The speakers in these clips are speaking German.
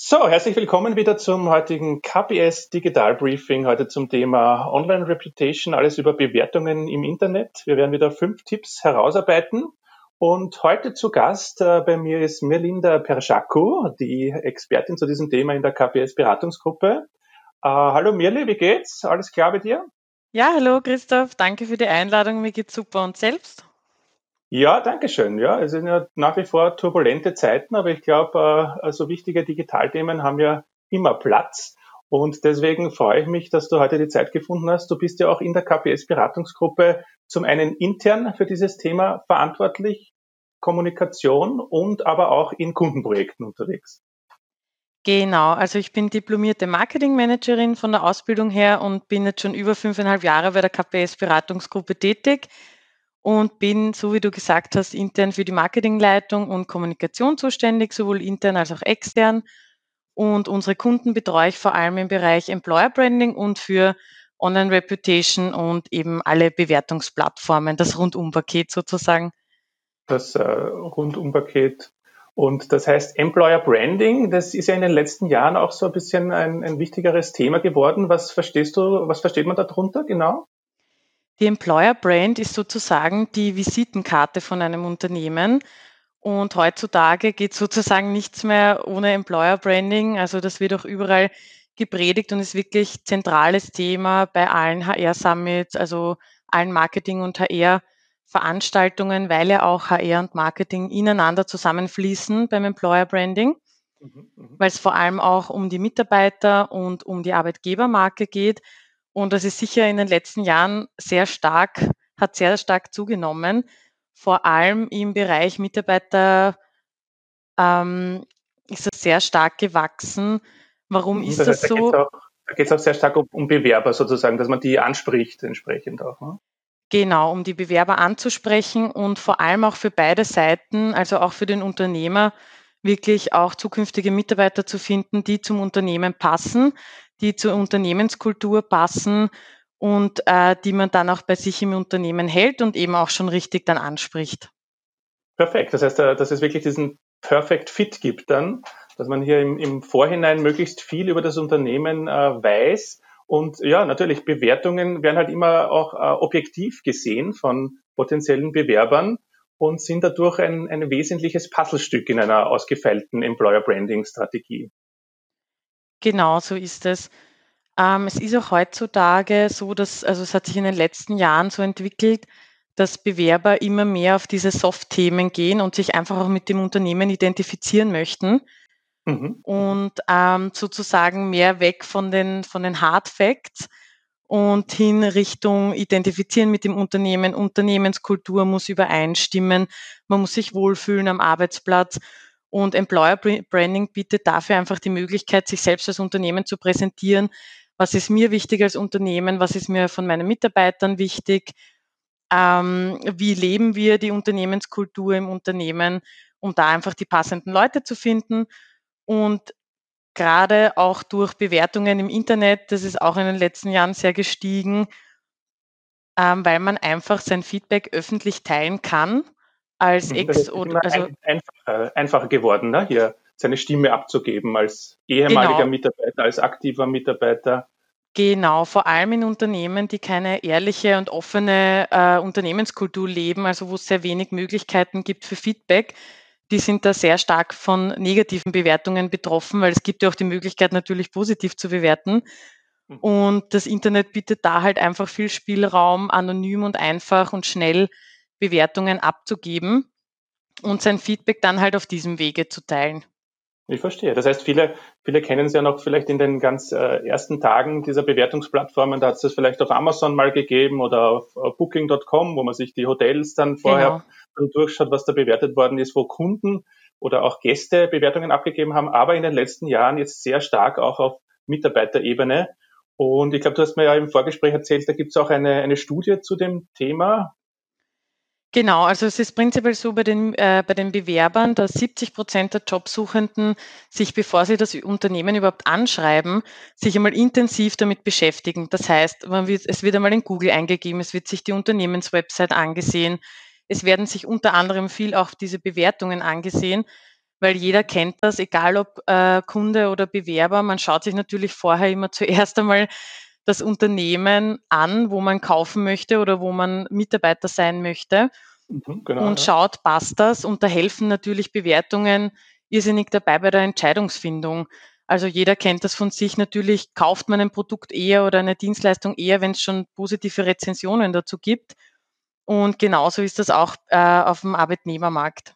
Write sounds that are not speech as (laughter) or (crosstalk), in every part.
So, herzlich willkommen wieder zum heutigen KPS Digital Briefing. Heute zum Thema Online Reputation, alles über Bewertungen im Internet. Wir werden wieder fünf Tipps herausarbeiten. Und heute zu Gast äh, bei mir ist Mirlinda Perschaku, die Expertin zu diesem Thema in der KPS Beratungsgruppe. Äh, hallo Mirli, wie geht's? Alles klar bei dir? Ja, hallo Christoph, danke für die Einladung. Mir geht's super und selbst? Ja, danke schön. Ja, es sind ja nach wie vor turbulente Zeiten, aber ich glaube, äh, so wichtige Digitalthemen haben ja immer Platz. Und deswegen freue ich mich, dass du heute die Zeit gefunden hast. Du bist ja auch in der KPS-Beratungsgruppe zum einen intern für dieses Thema verantwortlich, Kommunikation und aber auch in Kundenprojekten unterwegs. Genau, also ich bin diplomierte Marketingmanagerin von der Ausbildung her und bin jetzt schon über fünfeinhalb Jahre bei der KPS-Beratungsgruppe tätig und bin, so wie du gesagt hast, intern für die Marketingleitung und Kommunikation zuständig, sowohl intern als auch extern. Und unsere Kunden betreue ich vor allem im Bereich Employer Branding und für Online Reputation und eben alle Bewertungsplattformen, das Rundumpaket sozusagen. Das äh, Rundumpaket. Und das heißt, Employer Branding, das ist ja in den letzten Jahren auch so ein bisschen ein, ein wichtigeres Thema geworden. Was verstehst du, was versteht man darunter genau? Die Employer Brand ist sozusagen die Visitenkarte von einem Unternehmen. Und heutzutage geht sozusagen nichts mehr ohne Employer Branding. Also das wird auch überall gepredigt und ist wirklich zentrales Thema bei allen HR Summits, also allen Marketing- und HR-Veranstaltungen, weil ja auch HR und Marketing ineinander zusammenfließen beim Employer Branding, mhm, mhm. weil es vor allem auch um die Mitarbeiter und um die Arbeitgebermarke geht und das ist sicher in den letzten Jahren sehr stark, hat sehr stark zugenommen, vor allem im Bereich Mitarbeiter ähm, ist es sehr stark gewachsen. Warum ist das, heißt, das so? Da geht es auch sehr stark um, um, Bewerber sozusagen, dass man die anspricht entsprechend auch. Ne? Genau, um die Bewerber anzusprechen und vor allem auch für beide Seiten, also auch für den Unternehmer, wirklich auch zukünftige Mitarbeiter zu finden, die zum Unternehmen passen, die zur Unternehmenskultur passen und äh, die man dann auch bei sich im Unternehmen hält und eben auch schon richtig dann anspricht. Perfekt. Das heißt, äh, dass es wirklich diesen Perfect Fit gibt dann, dass man hier im, im Vorhinein möglichst viel über das Unternehmen äh, weiß. Und ja, natürlich, Bewertungen werden halt immer auch äh, objektiv gesehen von potenziellen Bewerbern und sind dadurch ein, ein wesentliches Puzzlestück in einer ausgefeilten Employer Branding Strategie. Genau, so ist es. Ähm, es ist auch heutzutage so, dass, also es hat sich in den letzten Jahren so entwickelt, dass Bewerber immer mehr auf diese Soft-Themen gehen und sich einfach auch mit dem Unternehmen identifizieren möchten. Mhm. Und ähm, sozusagen mehr weg von den, von den Hard Facts und hin Richtung Identifizieren mit dem Unternehmen. Unternehmenskultur muss übereinstimmen. Man muss sich wohlfühlen am Arbeitsplatz. Und Employer Branding bietet dafür einfach die Möglichkeit, sich selbst als Unternehmen zu präsentieren. Was ist mir wichtig als Unternehmen? Was ist mir von meinen Mitarbeitern wichtig? Ähm, wie leben wir die Unternehmenskultur im Unternehmen, um da einfach die passenden Leute zu finden? Und gerade auch durch Bewertungen im Internet, das ist auch in den letzten Jahren sehr gestiegen, ähm, weil man einfach sein Feedback öffentlich teilen kann als mhm, Ex- oder also ein, einfacher, einfacher geworden, ne? hier seine Stimme abzugeben als ehemaliger genau. Mitarbeiter, als aktiver Mitarbeiter. Genau, vor allem in Unternehmen, die keine ehrliche und offene äh, Unternehmenskultur leben, also wo es sehr wenig Möglichkeiten gibt für Feedback, die sind da sehr stark von negativen Bewertungen betroffen, weil es gibt ja auch die Möglichkeit, natürlich positiv zu bewerten. Mhm. Und das Internet bietet da halt einfach viel Spielraum, anonym und einfach und schnell Bewertungen abzugeben und sein Feedback dann halt auf diesem Wege zu teilen. Ich verstehe. Das heißt, viele, viele kennen es ja noch vielleicht in den ganz äh, ersten Tagen dieser Bewertungsplattformen. Da hat es das vielleicht auf Amazon mal gegeben oder auf, auf Booking.com, wo man sich die Hotels dann vorher genau. durchschaut, was da bewertet worden ist, wo Kunden oder auch Gäste Bewertungen abgegeben haben, aber in den letzten Jahren jetzt sehr stark auch auf Mitarbeiterebene. Und ich glaube, du hast mir ja im Vorgespräch erzählt, da gibt es auch eine, eine Studie zu dem Thema. Genau, also es ist prinzipiell so bei den, äh, bei den Bewerbern, dass 70 Prozent der Jobsuchenden sich, bevor sie das Unternehmen überhaupt anschreiben, sich einmal intensiv damit beschäftigen. Das heißt, wird, es wird einmal in Google eingegeben, es wird sich die Unternehmenswebsite angesehen, es werden sich unter anderem viel auch diese Bewertungen angesehen, weil jeder kennt das, egal ob äh, Kunde oder Bewerber, man schaut sich natürlich vorher immer zuerst einmal das Unternehmen an, wo man kaufen möchte oder wo man Mitarbeiter sein möchte mhm, genau, und schaut, passt das? Und da helfen natürlich Bewertungen irrsinnig dabei bei der Entscheidungsfindung. Also jeder kennt das von sich natürlich, kauft man ein Produkt eher oder eine Dienstleistung eher, wenn es schon positive Rezensionen dazu gibt. Und genauso ist das auch äh, auf dem Arbeitnehmermarkt.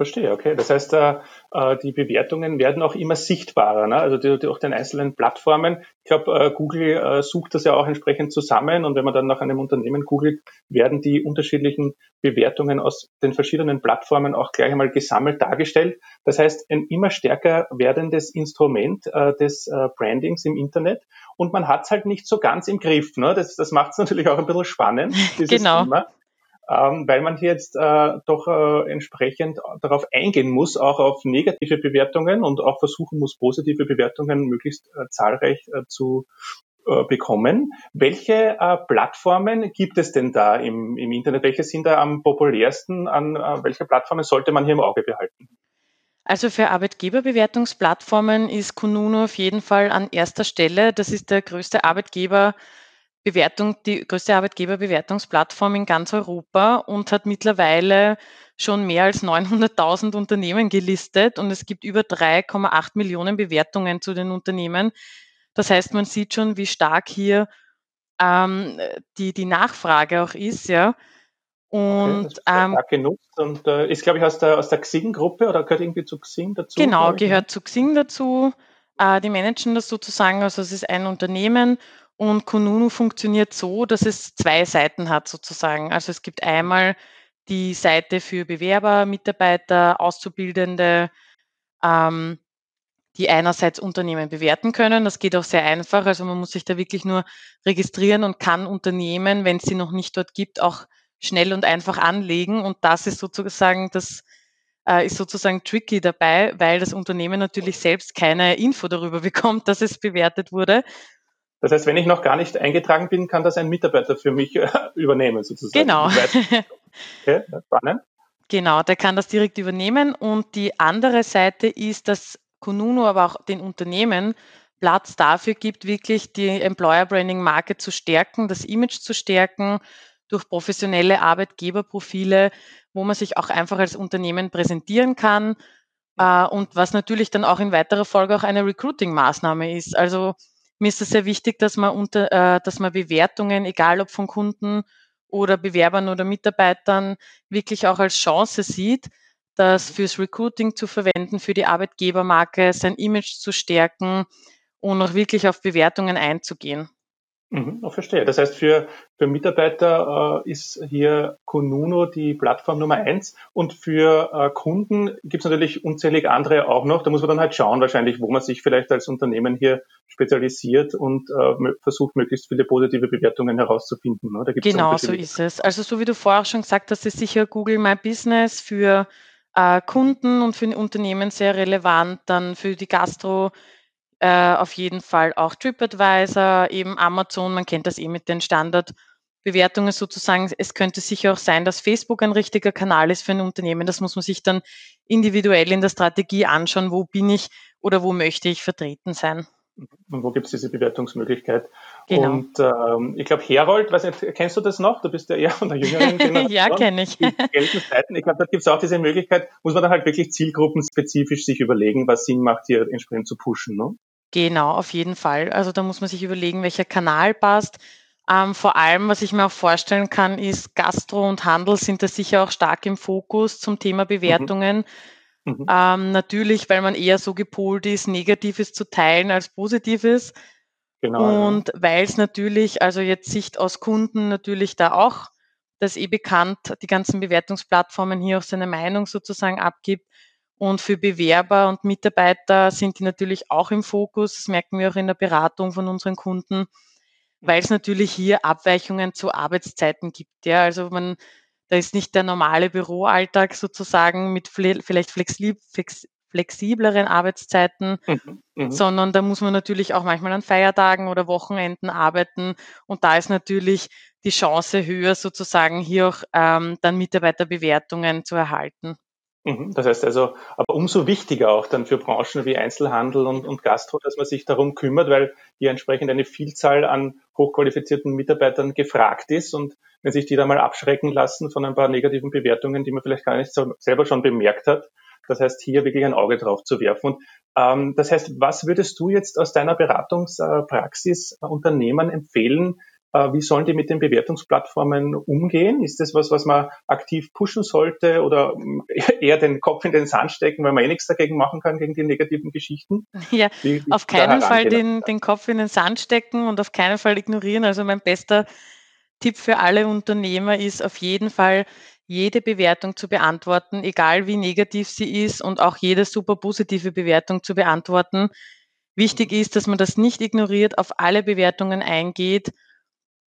Verstehe, okay. Das heißt, äh, äh, die Bewertungen werden auch immer sichtbarer, ne? also auf den einzelnen Plattformen. Ich glaube, äh, Google sucht das ja auch entsprechend zusammen und wenn man dann nach einem Unternehmen googelt, werden die unterschiedlichen Bewertungen aus den verschiedenen Plattformen auch gleich einmal gesammelt dargestellt. Das heißt, ein immer stärker werdendes Instrument des Brandings im Internet und man hat es halt nicht so ganz im Griff. Ne? Das, das macht es (laughs) natürlich auch ein bisschen spannend, dieses genau. Thema ähm, weil man hier jetzt äh, doch äh, entsprechend darauf eingehen muss, auch auf negative Bewertungen und auch versuchen muss, positive Bewertungen möglichst äh, zahlreich äh, zu äh, bekommen. Welche äh, Plattformen gibt es denn da im, im Internet? Welche sind da am populärsten? An welche Plattformen sollte man hier im Auge behalten? Also für Arbeitgeberbewertungsplattformen ist Kununu auf jeden Fall an erster Stelle. Das ist der größte Arbeitgeber Bewertung, die größte Arbeitgeberbewertungsplattform in ganz Europa und hat mittlerweile schon mehr als 900.000 Unternehmen gelistet und es gibt über 3,8 Millionen Bewertungen zu den Unternehmen. Das heißt, man sieht schon, wie stark hier ähm, die, die Nachfrage auch ist, ja. Und okay, ähm, genutzt und äh, ist, glaube ich, aus der, aus der Xing-Gruppe oder gehört irgendwie zu Xing dazu? Genau, gehört zu Xing dazu. Äh, die managen das sozusagen, also es ist ein Unternehmen und Kununu funktioniert so, dass es zwei Seiten hat sozusagen. Also es gibt einmal die Seite für Bewerber, Mitarbeiter, Auszubildende, ähm, die einerseits Unternehmen bewerten können. Das geht auch sehr einfach. Also man muss sich da wirklich nur registrieren und kann Unternehmen, wenn es sie noch nicht dort gibt, auch schnell und einfach anlegen. Und das ist sozusagen das äh, ist sozusagen tricky dabei, weil das Unternehmen natürlich selbst keine Info darüber (laughs) bekommt, dass es bewertet wurde. Das heißt, wenn ich noch gar nicht eingetragen bin, kann das ein Mitarbeiter für mich äh, übernehmen, sozusagen. Genau. Okay, spannend. Genau, der kann das direkt übernehmen. Und die andere Seite ist, dass Kununu aber auch den Unternehmen Platz dafür gibt, wirklich die Employer Branding Marke zu stärken, das Image zu stärken durch professionelle Arbeitgeberprofile, wo man sich auch einfach als Unternehmen präsentieren kann. Äh, und was natürlich dann auch in weiterer Folge auch eine Recruiting-Maßnahme ist. Also mir ist es sehr wichtig, dass man unter, äh, dass man Bewertungen, egal ob von Kunden oder Bewerbern oder Mitarbeitern, wirklich auch als Chance sieht, das fürs Recruiting zu verwenden, für die Arbeitgebermarke, sein Image zu stärken und auch wirklich auf Bewertungen einzugehen. Mhm, verstehe. Das heißt, für, für Mitarbeiter äh, ist hier Konuno die Plattform Nummer eins und für äh, Kunden gibt es natürlich unzählig andere auch noch. Da muss man dann halt schauen, wahrscheinlich, wo man sich vielleicht als Unternehmen hier spezialisiert und äh, versucht, möglichst viele positive Bewertungen herauszufinden. Ne? genau, so ist es. Also so wie du vorher schon gesagt hast, ist sicher Google My Business für äh, Kunden und für ein Unternehmen sehr relevant, dann für die Gastro äh, auf jeden Fall auch TripAdvisor, eben Amazon, man kennt das eh mit den Standardbewertungen sozusagen. Es könnte sicher auch sein, dass Facebook ein richtiger Kanal ist für ein Unternehmen. Das muss man sich dann individuell in der Strategie anschauen, wo bin ich oder wo möchte ich vertreten sein. Und wo gibt es diese Bewertungsmöglichkeit? Genau. Und ähm, ich glaube, Herold, weiß nicht, kennst du das noch? Du bist ja eher von der jüngeren (laughs) Generation. ja, kenne ich. Zeiten. Ich glaube, da gibt es auch diese Möglichkeit, muss man dann halt wirklich zielgruppenspezifisch sich überlegen, was Sinn macht, hier entsprechend zu pushen. Ne? Genau, auf jeden Fall. Also da muss man sich überlegen, welcher Kanal passt. Ähm, vor allem, was ich mir auch vorstellen kann, ist, Gastro und Handel sind da sicher auch stark im Fokus zum Thema mhm. Bewertungen. Mhm. Ähm, natürlich, weil man eher so gepolt ist, Negatives zu teilen als Positives. Genau. Und weil es natürlich, also jetzt Sicht aus Kunden natürlich da auch, das eh bekannt, die ganzen Bewertungsplattformen hier auch seine Meinung sozusagen abgibt, und für Bewerber und Mitarbeiter sind die natürlich auch im Fokus. Das merken wir auch in der Beratung von unseren Kunden, weil es natürlich hier Abweichungen zu Arbeitszeiten gibt. Ja, also man, da ist nicht der normale Büroalltag sozusagen mit vielleicht flexibleren Arbeitszeiten, mhm, mhm, sondern da muss man natürlich auch manchmal an Feiertagen oder Wochenenden arbeiten. Und da ist natürlich die Chance höher, sozusagen hier auch ähm, dann Mitarbeiterbewertungen zu erhalten. Mhm. Das heißt also, aber umso wichtiger auch dann für Branchen wie Einzelhandel und, und Gastro, dass man sich darum kümmert, weil hier entsprechend eine Vielzahl an hochqualifizierten Mitarbeitern gefragt ist und wenn sich die da mal abschrecken lassen von ein paar negativen Bewertungen, die man vielleicht gar nicht so selber schon bemerkt hat, das heißt, hier wirklich ein Auge drauf zu werfen. Und ähm, das heißt, was würdest du jetzt aus deiner Beratungspraxis Unternehmen empfehlen, äh, wie sollen die mit den Bewertungsplattformen umgehen? Ist das was, was man aktiv pushen sollte oder (laughs) eher den Kopf in den Sand stecken, weil man eh nichts dagegen machen kann, gegen die negativen Geschichten? (laughs) Ja, wie, wie auf keinen Fall den, den Kopf in den Sand stecken und auf keinen Fall ignorieren. Also mein bester Tipp für alle Unternehmer ist auf jeden Fall, jede Bewertung zu beantworten, egal wie negativ sie ist und auch jede super positive Bewertung zu beantworten. Wichtig ist, dass man das nicht ignoriert, auf alle Bewertungen eingeht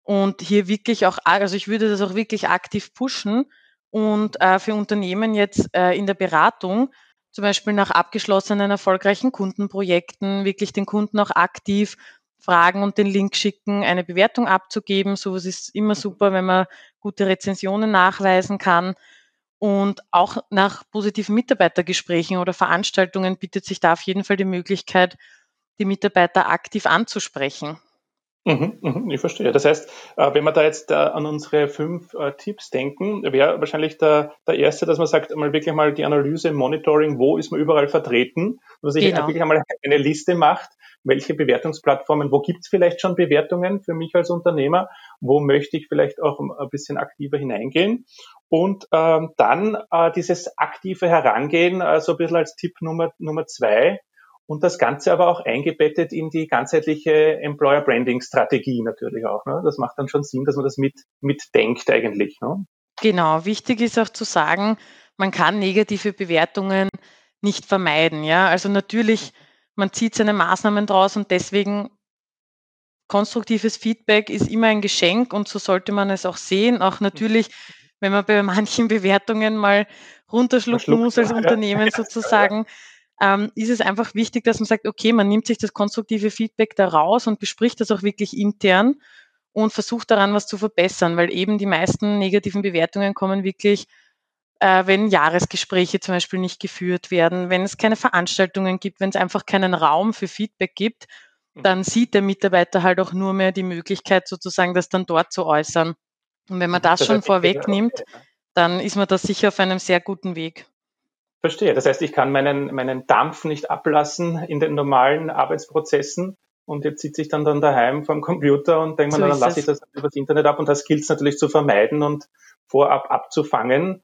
und hier wirklich auch, also ich würde das auch wirklich aktiv pushen und äh, für Unternehmen jetzt äh, in der Beratung, zum Beispiel nach abgeschlossenen erfolgreichen Kundenprojekten, wirklich den Kunden auch aktiv fragen und den Link schicken, eine Bewertung abzugeben. Sowas ist immer super, wenn man gute Rezensionen nachweisen kann. Und auch nach positiven Mitarbeitergesprächen oder Veranstaltungen bietet sich da auf jeden Fall die Möglichkeit, die Mitarbeiter aktiv anzusprechen. Mhm, mhm, ich verstehe. Das heißt, äh, wenn wir da jetzt äh, an unsere fünf äh, Tipps denken, wäre wahrscheinlich der, der erste, dass man sagt, mal wirklich mal die Analyse, Monitoring, wo ist man überall vertreten, dass sich genau. wirklich einmal eine Liste macht, welche Bewertungsplattformen, wo gibt es vielleicht schon Bewertungen für mich als Unternehmer, wo möchte ich vielleicht auch ein bisschen aktiver hineingehen. Und ähm, dann äh, dieses aktive Herangehen, äh, so ein bisschen als Tipp Nummer, Nummer zwei, und das Ganze aber auch eingebettet in die ganzheitliche Employer Branding Strategie natürlich auch. Ne? Das macht dann schon Sinn, dass man das mit, mitdenkt eigentlich. Ne? Genau, wichtig ist auch zu sagen, man kann negative Bewertungen nicht vermeiden. Ja, also natürlich, man zieht seine Maßnahmen draus und deswegen konstruktives Feedback ist immer ein Geschenk und so sollte man es auch sehen. Auch natürlich, wenn man bei manchen (laughs) Bewertungen mal runterschlucken muss als Unternehmen (laughs) sozusagen, ähm, ist es einfach wichtig, dass man sagt, okay, man nimmt sich das konstruktive Feedback da raus und bespricht das auch wirklich intern und versucht daran was zu verbessern, weil eben die meisten negativen Bewertungen kommen wirklich, äh, wenn Jahresgespräche zum Beispiel nicht geführt werden, wenn es keine Veranstaltungen gibt, wenn es einfach keinen Raum für Feedback gibt, mhm. dann sieht der Mitarbeiter halt auch nur mehr die Möglichkeit, sozusagen das dann dort zu äußern. Und wenn man mhm. das, das schon vorwegnimmt, dann ist man da sicher auf einem sehr guten Weg. Verstehe. Das heißt, ich kann meinen, meinen Dampf nicht ablassen in den normalen Arbeitsprozessen und jetzt sitze ich dann, dann daheim vom Computer und denke so mir, dann lasse ich das über das Internet ab und das gilt es natürlich zu vermeiden und vorab abzufangen,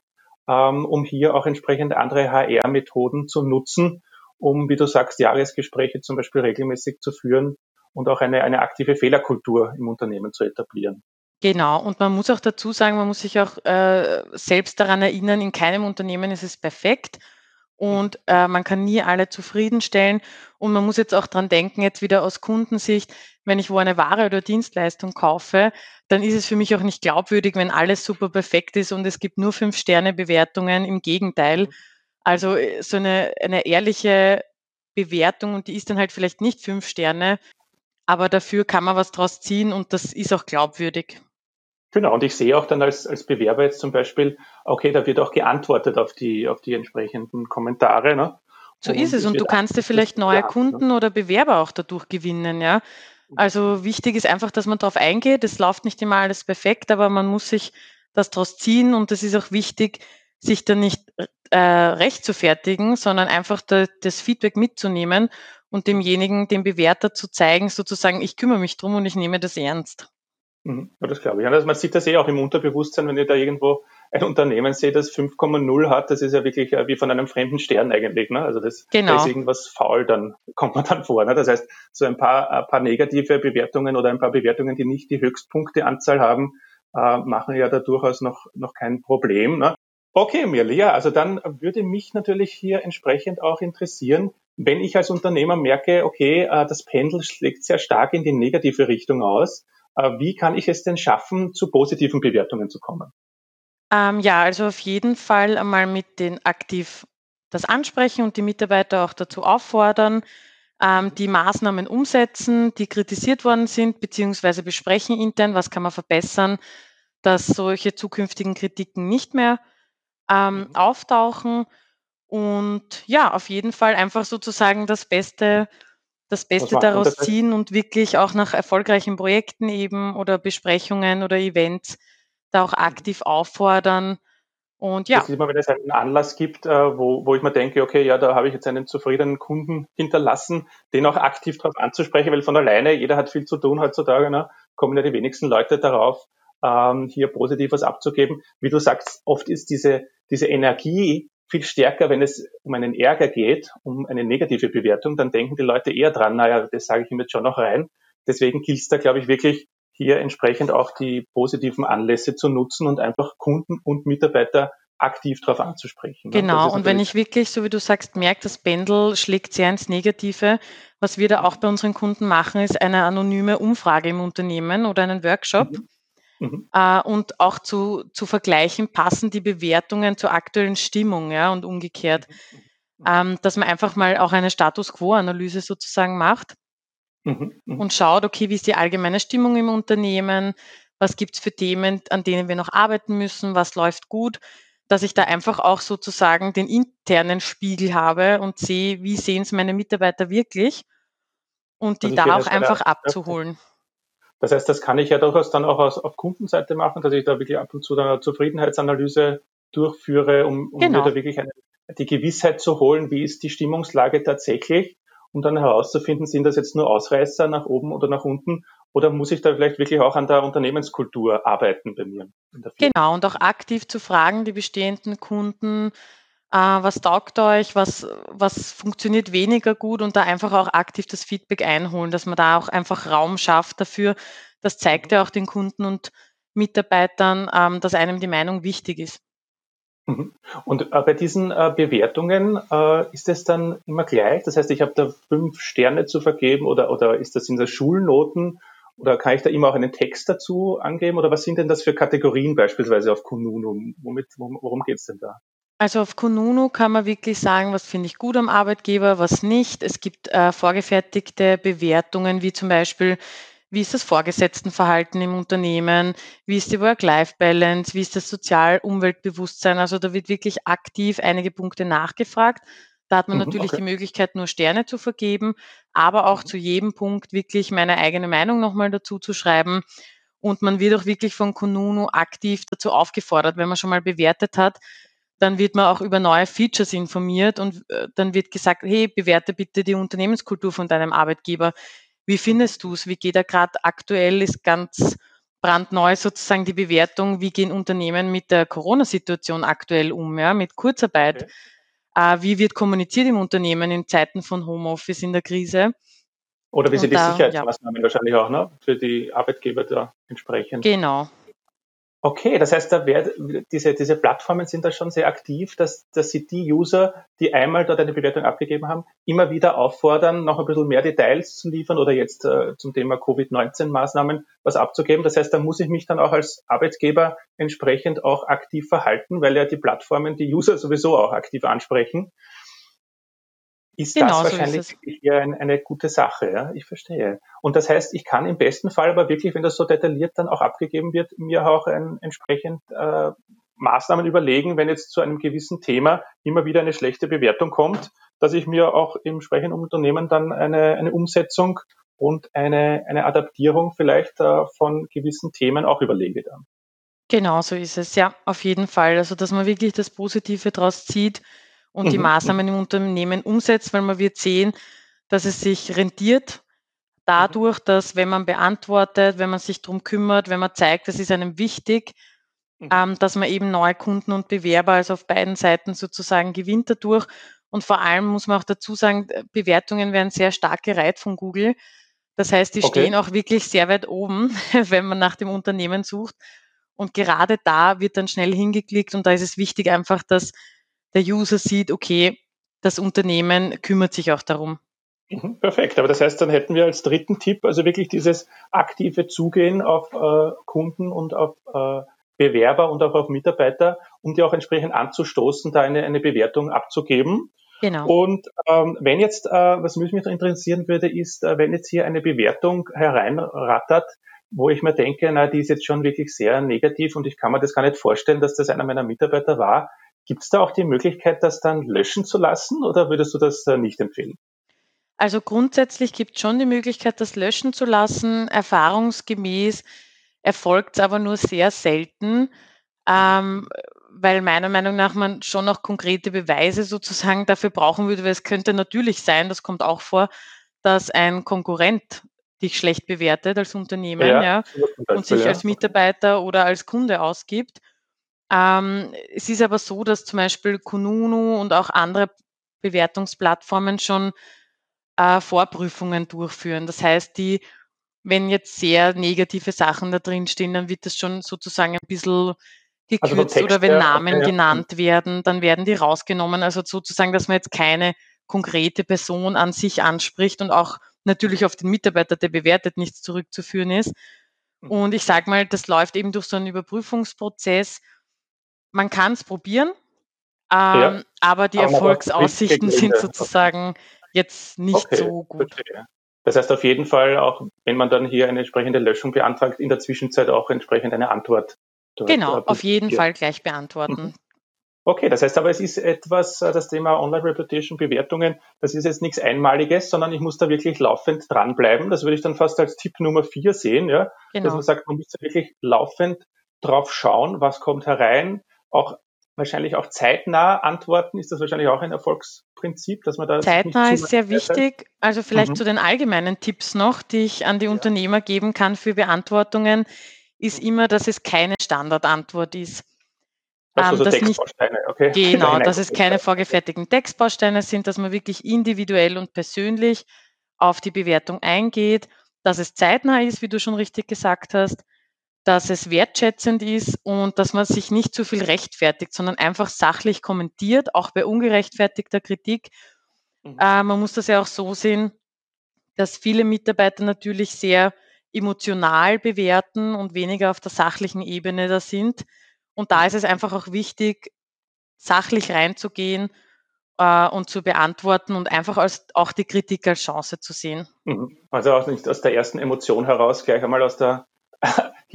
ähm, um hier auch entsprechend andere HR-Methoden zu nutzen, um, wie du sagst, Jahresgespräche zum Beispiel regelmäßig zu führen und auch eine, eine aktive Fehlerkultur im Unternehmen zu etablieren. Genau, und man muss auch dazu sagen, man muss sich auch äh, selbst daran erinnern, in keinem Unternehmen ist es perfekt und äh, man kann nie alle zufriedenstellen. Und man muss jetzt auch dran denken, jetzt wieder aus Kundensicht, wenn ich wo eine Ware oder Dienstleistung kaufe, dann ist es für mich auch nicht glaubwürdig, wenn alles super perfekt ist und es gibt nur fünf Sterne Bewertungen. Im Gegenteil. Also äh, so eine, eine ehrliche Bewertung und die ist dann halt vielleicht nicht fünf Sterne, aber dafür kann man was draus ziehen und das ist auch glaubwürdig. Genau, und ich sehe auch dann als, als Bewerber jetzt zum Beispiel, okay, da wird auch geantwortet auf die, auf die entsprechenden Kommentare. Ne? So und ist es. Und du kannst dir vielleicht neue ne? Kunden oder Bewerber auch dadurch gewinnen, ja. Also wichtig ist einfach, dass man darauf eingeht. Es läuft nicht immer alles perfekt, aber man muss sich das daraus ziehen und es ist auch wichtig, sich dann nicht äh, recht zu fertigen, sondern einfach da, das Feedback mitzunehmen und demjenigen, dem Bewerter zu zeigen, sozusagen, ich kümmere mich drum und ich nehme das ernst. Mhm. Ja, das glaube ich. Also man sieht das eh auch im Unterbewusstsein, wenn ihr da irgendwo ein Unternehmen seht, das 5,0 hat, das ist ja wirklich äh, wie von einem fremden Stern eigentlich. Ne? Also das, genau. da ist irgendwas faul, dann (laughs) kommt man dann vor. Ne? Das heißt, so ein paar, ein paar negative Bewertungen oder ein paar Bewertungen, die nicht die Höchstpunkteanzahl haben, äh, machen ja da durchaus noch, noch kein Problem. Ne? Okay, Mirli, ja, also dann würde mich natürlich hier entsprechend auch interessieren, wenn ich als Unternehmer merke, okay, äh, das Pendel schlägt sehr stark in die negative Richtung aus, wie kann ich es denn schaffen, zu positiven Bewertungen zu kommen? Ähm, ja, also auf jeden Fall einmal mit den aktiv das ansprechen und die Mitarbeiter auch dazu auffordern, ähm, die Maßnahmen umsetzen, die kritisiert worden sind, beziehungsweise besprechen intern, was kann man verbessern, dass solche zukünftigen Kritiken nicht mehr ähm, mhm. auftauchen Und ja, auf jeden Fall einfach sozusagen das Beste, das Beste daraus ziehen und wirklich auch nach erfolgreichen Projekten eben oder Besprechungen oder Events da auch aktiv auffordern. Und ja. Das ist immer, wenn es einen Anlass gibt, äh, wo, wo ich mir denke, okay, ja, da habe ich jetzt einen zufriedenen Kunden hinterlassen, den auch aktiv darauf anzusprechen, weil von alleine, jeder hat viel zu tun heutzutage, ne, kommen ja die wenigsten Leute darauf, ähm, hier positiv was abzugeben. Wie du sagst, oft ist diese, diese Energie viel stärker, wenn es um einen Ärger geht, um eine negative Bewertung, dann denken die Leute eher dran, naja, das sage ich ihm jetzt schon noch rein. Deswegen gilt es da, glaube ich, wirklich hier entsprechend auch die positiven Anlässe zu nutzen und einfach Kunden und Mitarbeiter aktiv darauf anzusprechen. Ne? Genau, und wenn ich wirklich, so wie du sagst, merke, das Pendel schlägt sehr ins Negative, was wir da auch bei unseren Kunden machen, ist eine anonyme Umfrage im Unternehmen oder einen Workshop. Mhm. Mhm. Äh, und auch zu, zu vergleichen, passen die Bewertungen zur aktuellen Stimmung ja, und umgekehrt, mhm. mhm. ähm, dass man einfach mal auch eine Status Quo-Analyse sozusagen macht mhm. mhm. und schaut, okay, wie ist die allgemeine Stimmung im Unternehmen, was gibt es für Themen, an denen wir noch arbeiten müssen, was läuft gut, dass ich da einfach auch sozusagen den internen Spiegel habe und sehe, wie sehen es meine Mitarbeiter wirklich und die also da auch einfach abzuholen. Das heißt, das kann ich ja durchaus dann auch aus, auf Kundenseite machen, dass ich da wirklich ab und zu eine Zufriedenheitsanalyse durchführe, um, um genau. mir da wirklich eine, die Gewissheit zu holen, wie ist die Stimmungslage tatsächlich, um dann herauszufinden, sind das jetzt nur Ausreißer nach oben oder nach unten oder muss ich da vielleicht wirklich auch an der Unternehmenskultur arbeiten bei mir? Genau, und auch aktiv zu fragen, die bestehenden Kunden, äh, was taugt euch, was, was funktioniert weniger gut und da einfach auch aktiv das Feedback einholen, dass man da auch einfach Raum schafft dafür. Das zeigt ja auch den Kunden und Mitarbeitern, ähm, dass einem die Meinung wichtig ist. Mhm. Und äh, bei diesen äh, Bewertungen äh, ist es dann immer gleich? Das heißt, ich habe da fünf Sterne zu vergeben oder, oder ist das in der Schulnoten oder kann ich da immer auch einen Text dazu angeben? Oder was sind denn das für Kategorien beispielsweise auf Kununu? Womit, worum geht es denn da? Also auf Kununu kann man wirklich sagen, was finde ich gut am Arbeitgeber, was nicht. Es gibt äh, vorgefertigte Bewertungen, wie zum Beispiel, wie ist das Vorgesetztenverhalten im Unternehmen, wie ist die Work-Life-Balance, wie ist das Sozial-Umweltbewusstsein. Also da wird wirklich aktiv einige Punkte nachgefragt. Da hat man mhm, natürlich okay. die Möglichkeit, nur Sterne zu vergeben, aber auch mhm. zu jedem Punkt wirklich meine eigene Meinung nochmal dazu zu schreiben. Und man wird auch wirklich von Kununu aktiv dazu aufgefordert, wenn man schon mal bewertet hat, dann wird man auch über neue Features informiert und äh, dann wird gesagt, hey, bewerte bitte die Unternehmenskultur von deinem Arbeitgeber. Wie findest du es? Wie geht er gerade aktuell? Ist ganz brandneu sozusagen die Bewertung, wie gehen Unternehmen mit der Corona-Situation aktuell um, ja, mit Kurzarbeit? Okay. Äh, wie wird kommuniziert im Unternehmen in Zeiten von Homeoffice in der Krise? Oder wie sind die Sicherheitsmaßnahmen ja. wahrscheinlich auch ne, für die Arbeitgeber da entsprechend? Genau, Okay, das heißt, da wär, diese, diese Plattformen sind da schon sehr aktiv, dass, dass sie die User, die einmal dort eine Bewertung abgegeben haben, immer wieder auffordern, noch ein bisschen mehr Details zu liefern oder jetzt äh, zum Thema Covid-19-Maßnahmen was abzugeben. Das heißt, da muss ich mich dann auch als Arbeitgeber entsprechend auch aktiv verhalten, weil ja die Plattformen die User sowieso auch aktiv ansprechen ist genau, das wahrscheinlich so ist eher ein, eine gute Sache. Ja? Ich verstehe. Und das heißt, ich kann im besten Fall aber wirklich, wenn das so detailliert dann auch abgegeben wird, mir auch ein, entsprechend äh, Maßnahmen überlegen, wenn jetzt zu einem gewissen Thema immer wieder eine schlechte Bewertung kommt, dass ich mir auch im entsprechenden Unternehmen dann eine, eine Umsetzung und eine, eine Adaptierung vielleicht äh, von gewissen Themen auch überlege dann. Genau, so ist es, ja, auf jeden Fall. Also, dass man wirklich das Positive daraus zieht, und die mhm. Maßnahmen im Unternehmen umsetzt, weil man wird sehen, dass es sich rentiert dadurch, dass wenn man beantwortet, wenn man sich darum kümmert, wenn man zeigt, das ist einem wichtig, mhm. ähm, dass man eben neue Kunden und Bewerber, also auf beiden Seiten sozusagen gewinnt dadurch. Und vor allem muss man auch dazu sagen, Bewertungen werden sehr stark gereiht von Google. Das heißt, die okay. stehen auch wirklich sehr weit oben, (laughs) wenn man nach dem Unternehmen sucht. Und gerade da wird dann schnell hingeklickt und da ist es wichtig einfach, dass der User sieht, okay, das Unternehmen kümmert sich auch darum. Mhm, perfekt, aber das heißt, dann hätten wir als dritten Tipp also wirklich dieses aktive Zugehen auf äh, Kunden und auf äh, Bewerber und auch auf Mitarbeiter, um die auch entsprechend anzustoßen, da eine, eine Bewertung abzugeben. Genau. Und ähm, wenn jetzt, äh, was mich noch interessieren würde, ist, äh, wenn jetzt hier eine Bewertung hereinrattert, wo ich mir denke, na, die ist jetzt schon wirklich sehr negativ und ich kann mir das gar nicht vorstellen, dass das einer meiner Mitarbeiter war, Gibt es da auch die Möglichkeit, das dann löschen zu lassen oder würdest du das äh, nicht empfehlen? Also grundsätzlich gibt es schon die Möglichkeit, das löschen zu lassen. Erfahrungsgemäß erfolgt es aber nur sehr selten, ähm, weil meiner Meinung nach man schon noch konkrete Beweise sozusagen dafür brauchen würde, weil es könnte natürlich sein, das kommt auch vor, dass ein Konkurrent dich schlecht bewertet als Unternehmen ja, ja und sich als Mitarbeiter oder als Kunde ausgibt. Ähm, es ist aber so, dass zum Beispiel Kununu und auch andere Bewertungsplattformen schon äh, Vorprüfungen durchführen. Das heißt, die, wenn jetzt sehr negative Sachen da drin stehen, dann wird das schon sozusagen ein bisschen gekürzt also Text, oder wenn ja, Namen okay, genannt ja. werden, dann werden die rausgenommen. Also sozusagen, dass man jetzt keine konkrete Person an sich anspricht und auch natürlich auf den Mitarbeiter, der bewertet, nichts zurückzuführen ist. Mhm. Und ich sage mal, das läuft eben durch so einen Überprüfungsprozess. Man kann es probieren, ähm, ja, aber die aber Erfolgsaussichten sind sozusagen jetzt nicht okay, so gut. Verstehe. Das heißt auf jeden Fall, auch wenn man dann hier eine entsprechende Löschung beantragt, in der Zwischenzeit auch entsprechend eine Antwort. Genau, auf jeden Fall gleich beantworten. Mhm. Okay, das heißt aber, es ist etwas, äh, das Thema Online Reputation Bewertungen, das ist jetzt nichts Einmaliges, sondern ich muss da wirklich laufend dranbleiben. Das würde ich dann fast als Tipp Nummer vier sehen, ja. Genau. Dass man sagt, man muss da wirklich laufend drauf schauen, was kommt herein, auch wahrscheinlich auch zeitnah antworten. Ist das wahrscheinlich auch ein Erfolgsprinzip, dass man da zeitnah ist sehr wichtig. Also vielleicht mhm. zu den allgemeinen Tipps noch, die ich an die. Unternehmer geben kann für Beantwortungen, ist mhm. immer, dass es keine Standardantwort ist. Also ähm, dass Textbausteine, nicht, okay. (laughs) Genau, dass es keine vorgefertigten Textbausteine sind, dass man wirklich individuell und persönlich auf die Bewertung eingeht, dass es zeitnah ist, wie du schon richtig gesagt hast, dass es wertschätzend ist und dass man sich nicht zu viel rechtfertigt, sondern einfach sachlich kommentiert, auch bei ungerechtfertigter Kritik. Mhm. Äh, man muss das ja auch so sehen, dass viele Mitarbeiter natürlich sehr emotional bewerten und weniger auf der sachlichen Ebene da sind. Und da ist es einfach auch wichtig, sachlich reinzugehen äh, und zu beantworten und einfach als, auch die Kritik als Chance zu sehen. Mhm. Also auch nicht aus der ersten Emotion heraus, gleich einmal aus der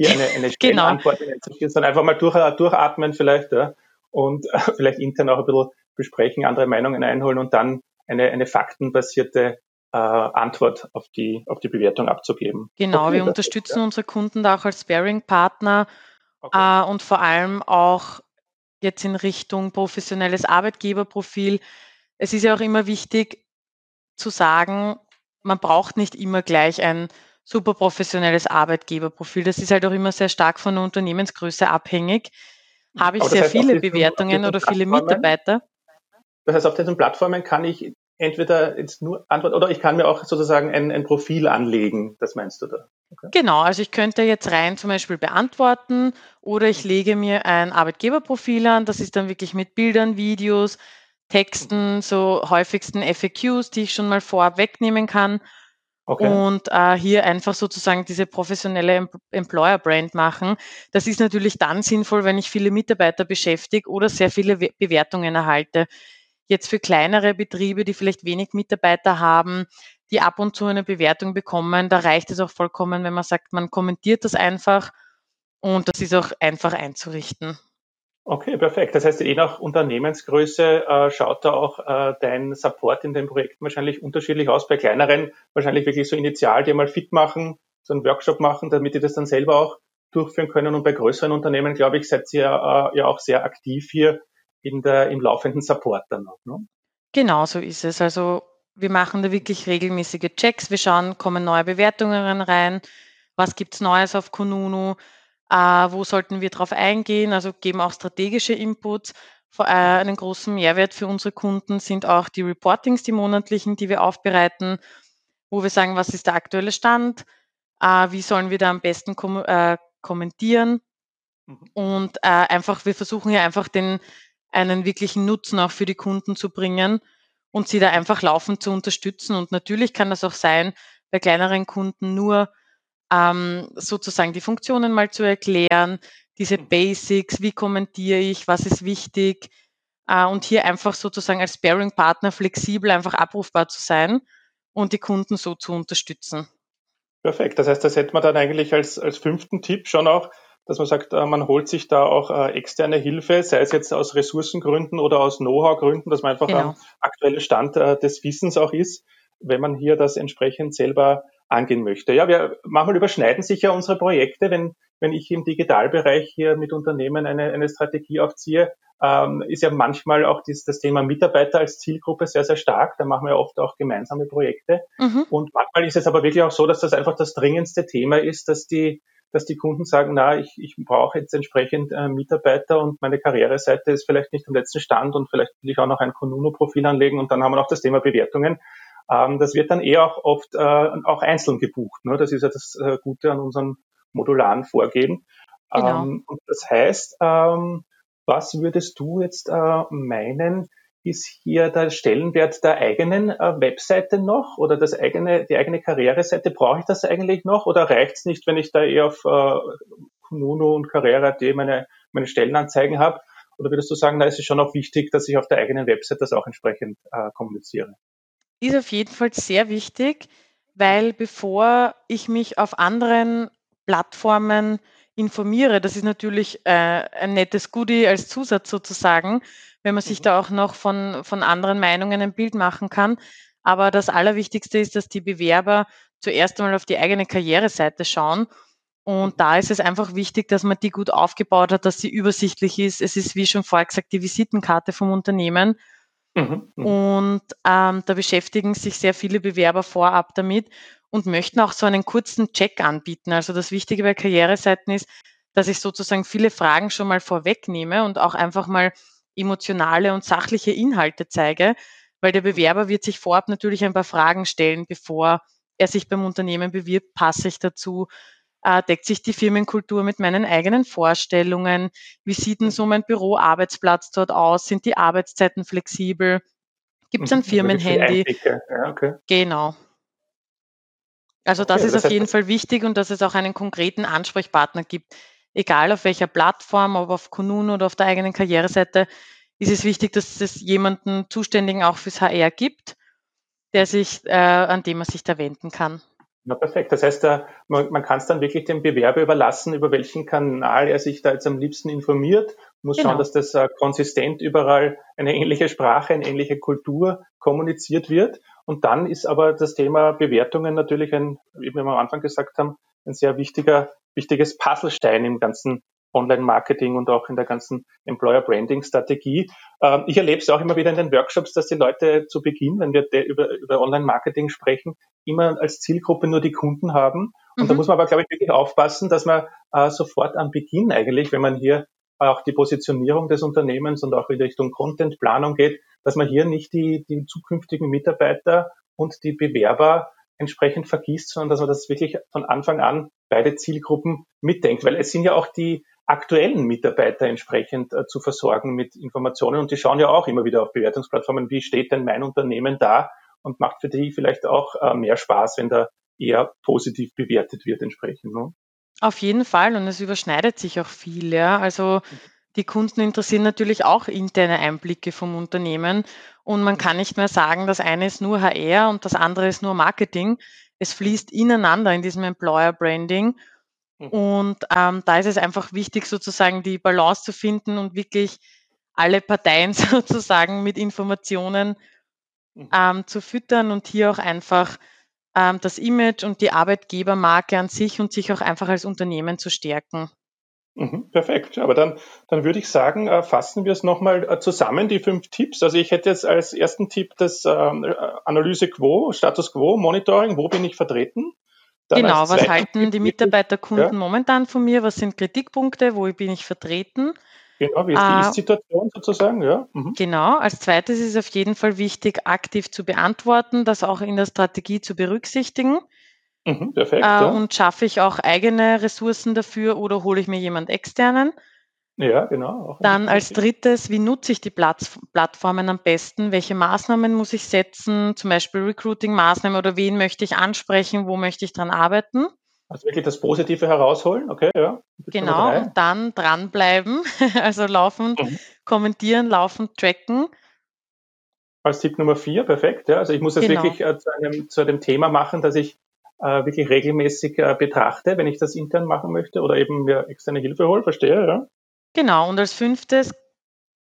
hier eine, eine (laughs) genau. Antwort sondern einfach mal durch, durchatmen vielleicht ja, und äh, vielleicht intern auch ein bisschen besprechen, andere Meinungen einholen und dann eine, eine faktenbasierte äh, Antwort auf die, auf die Bewertung abzugeben. Genau, wir unterstützen ist, unsere Kunden da auch als Sparing-Partner okay. äh, und vor allem auch jetzt in Richtung professionelles Arbeitgeberprofil. Es ist ja auch immer wichtig zu sagen, man braucht nicht immer gleich ein super professionelles Arbeitgeberprofil. Das ist halt auch immer sehr stark von der Unternehmensgröße abhängig. Habe ich sehr viele diesen, Bewertungen oder viele Mitarbeiter. Das heißt, auf diesen Plattformen kann ich entweder jetzt nur antworten oder ich kann mir auch sozusagen ein, ein Profil anlegen. Das meinst du da? Okay. Genau, also ich könnte jetzt rein zum Beispiel beantworten oder ich lege mir ein Arbeitgeberprofil an. Das ist dann wirklich mit Bildern, Videos, Texten, so häufigsten FAQs, die ich schon mal vorab wegnehmen kann Okay. Und äh, hier einfach sozusagen diese professionelle Employer Brand machen. Das ist natürlich dann sinnvoll, wenn ich viele Mitarbeiter beschäftige oder sehr viele Bewertungen erhalte. Jetzt für kleinere Betriebe, die vielleicht wenig Mitarbeiter haben, die ab und zu eine Bewertung bekommen, da reicht es auch vollkommen, wenn man sagt, man kommentiert das einfach und das ist auch einfach einzurichten. Okay, perfekt. Das heißt, je nach Unternehmensgröße äh, schaut da auch äh, dein Support in den Projekten wahrscheinlich unterschiedlich aus. Bei kleineren wahrscheinlich wirklich so initial, die mal fit machen, so einen Workshop machen, damit die das dann selber auch durchführen können. Und bei größeren Unternehmen, glaube ich, seid ihr äh, ja auch sehr aktiv hier in der, im laufenden Support dann noch. Ne? Genau so ist es. Also wir machen da wirklich regelmäßige Checks. Wir schauen, kommen neue Bewertungen rein, was gibt's Neues auf Konunu äh, wo sollten wir darauf eingehen? Also geben auch strategische Inputs. Äh, einen großen Mehrwert für unsere Kunden sind auch die Reportings, die monatlichen, die wir aufbereiten, wo wir sagen, was ist der aktuelle Stand, äh, wie sollen wir da am besten kom äh, kommentieren. Mhm. Und äh, einfach, wir versuchen ja einfach den, einen wirklichen Nutzen auch für die Kunden zu bringen und sie da einfach laufend zu unterstützen. Und natürlich kann das auch sein, bei kleineren Kunden nur ähm, sozusagen die Funktionen mal zu erklären, diese mhm. Basics, wie kommentiere ich, was ist wichtig äh, und hier einfach sozusagen als Sparing-Partner flexibel einfach abrufbar zu sein und die Kunden so zu unterstützen. Perfekt. Das heißt, das hätte man dann eigentlich als, als fünften Tipp schon auch, dass man sagt, äh, man holt sich da auch äh, externe Hilfe, sei es jetzt aus Ressourcengründen oder aus Know-how-Gründen, dass man einfach genau. am aktuellen Stand äh, des Wissens auch ist, wenn man hier das entsprechend selber angehen möchte. Ja, wir manchmal überschneiden sich ja unsere Projekte, wenn, wenn ich im Digitalbereich hier mit Unternehmen eine, eine Strategie aufziehe, ähm, ist ja manchmal auch dies, das Thema Mitarbeiter als Zielgruppe sehr, sehr stark. Da machen wir oft auch gemeinsame Projekte. Mhm. Und manchmal ist es aber wirklich auch so, dass das einfach das dringendste Thema ist, dass die, dass die Kunden sagen, na, ich, ich brauche jetzt entsprechend äh, Mitarbeiter und meine Karriereseite ist vielleicht nicht am letzten Stand und vielleicht will ich auch noch ein Konuno-Profil anlegen und dann haben wir noch das Thema Bewertungen. Ähm, das wird dann eher auch oft äh, auch einzeln gebucht. Ne? Das ist ja das äh, Gute an unserem modularen Vorgehen. Genau. Ähm, und das heißt, ähm, was würdest du jetzt äh, meinen, ist hier der Stellenwert der eigenen äh, Webseite noch oder das eigene, die eigene Karriereseite? Brauche ich das eigentlich noch oder reicht es nicht, wenn ich da eher auf äh, Kununo und Karriere.at meine, meine Stellenanzeigen habe? Oder würdest du sagen, da ist es schon auch wichtig, dass ich auf der eigenen Webseite das auch entsprechend äh, kommuniziere? Ist auf jeden Fall sehr wichtig, weil bevor ich mich auf anderen Plattformen informiere. Das ist natürlich äh, ein nettes Goodie als Zusatz sozusagen, wenn man sich mhm. da auch noch von, von anderen Meinungen ein Bild machen kann. Aber das Allerwichtigste ist, dass die Bewerber zuerst einmal auf die eigene Karriereseite schauen. Und mhm. da ist es einfach wichtig, dass man die gut aufgebaut hat, dass sie übersichtlich ist. Es ist, wie schon vorher gesagt, die Visitenkarte vom Unternehmen. Mhm, mhm. Und ähm, da beschäftigen sich sehr viele Bewerber vorab damit und möchten auch so einen kurzen Check anbieten. Also das Wichtige bei Karriereseiten ist, dass ich sozusagen viele Fragen schon mal vorwegnehme und auch einfach mal emotionale und sachliche Inhalte zeige, weil der Bewerber wird sich vorab natürlich ein paar Fragen stellen, bevor er sich beim Unternehmen bewirbt, passe ich dazu, deckt sich die Firmenkultur mit meinen eigenen Vorstellungen, wie sieht denn so mein Büroarbeitsplatz dort aus, sind die Arbeitszeiten flexibel, gibt es ein mhm, Firmenhandy? Ja, okay. Genau. Also das okay, ist das auf jeden Fall wichtig und dass es auch einen konkreten Ansprechpartner gibt. Egal auf welcher Plattform, ob auf Kunun oder auf der eigenen Karriereseite, ist es wichtig, dass es jemanden Zuständigen auch fürs HR gibt, der sich, äh, an dem man sich da wenden kann. Ja, perfekt. Das heißt, man, man kann es dann wirklich dem Bewerber überlassen, über welchen Kanal er sich da jetzt am liebsten informiert, muss genau. schauen, dass das äh, konsistent überall eine ähnliche Sprache, eine ähnliche Kultur kommuniziert wird. Und dann ist aber das Thema Bewertungen natürlich ein, wie wir am Anfang gesagt haben, ein sehr wichtiger, wichtiges Puzzlestein im ganzen Online-Marketing und auch in der ganzen Employer-Branding-Strategie. Ähm, ich erlebe es auch immer wieder in den Workshops, dass die Leute zu Beginn, wenn wir über, über Online-Marketing sprechen, immer als Zielgruppe nur die Kunden haben. Und mhm. da muss man aber, glaube ich, wirklich aufpassen, dass man äh, sofort am Beginn eigentlich, wenn man hier auch die Positionierung des Unternehmens und auch in Richtung Contentplanung geht, dass man hier nicht die, die zukünftigen Mitarbeiter und die Bewerber entsprechend vergisst, sondern dass man das wirklich von Anfang an beide Zielgruppen mitdenkt, weil es sind ja auch die aktuellen Mitarbeiter entsprechend äh, zu versorgen mit Informationen und die schauen ja auch immer wieder auf Bewertungsplattformen, wie steht denn mein Unternehmen da und macht für die vielleicht auch äh, mehr Spaß, wenn da eher positiv bewertet wird entsprechend. Ne? Auf jeden Fall und es überschneidet sich auch viel, ja. Also die Kunden interessieren natürlich auch interne Einblicke vom Unternehmen und man kann nicht mehr sagen, das eine ist nur HR und das andere ist nur Marketing. Es fließt ineinander in diesem Employer Branding. Und ähm, da ist es einfach wichtig, sozusagen die Balance zu finden und wirklich alle Parteien (laughs) sozusagen mit Informationen mhm. ähm, zu füttern und hier auch einfach ähm, das Image und die Arbeitgebermarke an sich und sich auch einfach als Unternehmen zu stärken. Mhm, perfekt. Aber dann, dann würde ich sagen, äh, fassen wir es nochmal äh, zusammen, die fünf Tipps. Also ich hätte jetzt als ersten Tipp das ähm, äh, Analyse Quo, Status Quo, Monitoring, wo bin ich vertreten? Dann genau, was halten die Mitarbeiterkunden ja. momentan von mir? Was sind Kritikpunkte? Wo bin ich vertreten? Genau, wie ist die äh, Ist-Situation sozusagen, ja. Mhm. Genau, als zweites ist es auf jeden Fall wichtig, aktiv zu beantworten, das auch in der Strategie zu berücksichtigen. Mhm, perfekt. Äh, ja. Und schaffe ich auch eigene Ressourcen dafür oder hole ich mir jemand externen? Ja, genau. Dann als drittes, wie nutze ich die Platz, Plattformen am besten? Welche Maßnahmen muss ich setzen? Zum Beispiel Recruiting-Maßnahmen oder wen möchte ich ansprechen? Wo möchte ich dran arbeiten? Also wirklich das Positive herausholen, okay, ja. Genau, und dann dranbleiben, (laughs) also laufend mhm. kommentieren, laufend tracken. Als Tipp Nummer vier, perfekt, ja. Also ich muss das genau. wirklich äh, zu, einem, zu einem Thema machen, dass ich äh, wirklich regelmäßig äh, betrachte, wenn ich das intern machen möchte oder eben mir externe Hilfe hole. Verstehe, ja? Genau. Und als fünftes,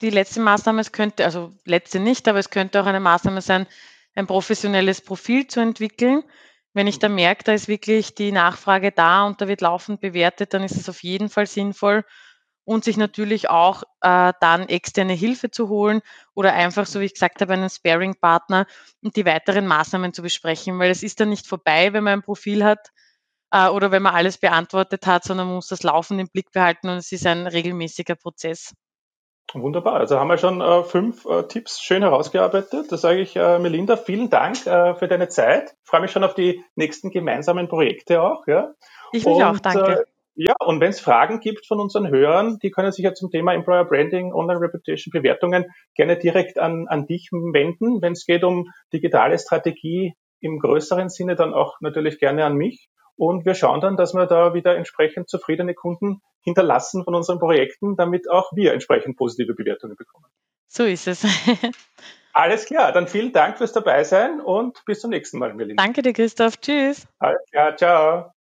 die letzte Maßnahme, es könnte, also letzte nicht, aber es könnte auch eine Maßnahme sein, ein professionelles Profil zu entwickeln. Wenn ich da merke, da ist wirklich die Nachfrage da und da wird laufend bewertet, dann ist es auf jeden Fall sinnvoll und sich natürlich auch äh, dann externe Hilfe zu holen oder einfach, so wie ich gesagt habe, einen Sparing-Partner und die weiteren Maßnahmen zu besprechen, weil es ist dann nicht vorbei, wenn man ein Profil hat äh, oder wenn man alles beantwortet hat, sondern man muss das Laufen im Blick behalten und es ist ein regelmäßiger Prozess. Wunderbar. Also haben wir schon äh, fünf äh, Tipps schön herausgearbeitet. Da sage ich, äh, Melinda, vielen Dank äh, für deine Zeit. Ich freue mich schon auf die nächsten gemeinsamen Projekte auch. Ja. Ich mich auch, danke. Äh, ja, und wenn es Fragen gibt von unseren Hörern, die können sich ja zum Thema Employer Branding, Online Reputation, Bewertungen gerne direkt an, an dich wenden. Wenn es geht um digitale Strategie im größeren Sinne, dann auch natürlich gerne an mich. Und wir schauen dann, dass wir da wieder entsprechend zufriedene Kunden hinterlassen von unseren Projekten, damit auch wir entsprechend positive Bewertungen bekommen. So ist es. (laughs) Alles klar, dann vielen Dank fürs Dabeisein und bis zum nächsten Mal, Melinda. Danke dir, Christoph. Tschüss. Alles klar, ciao.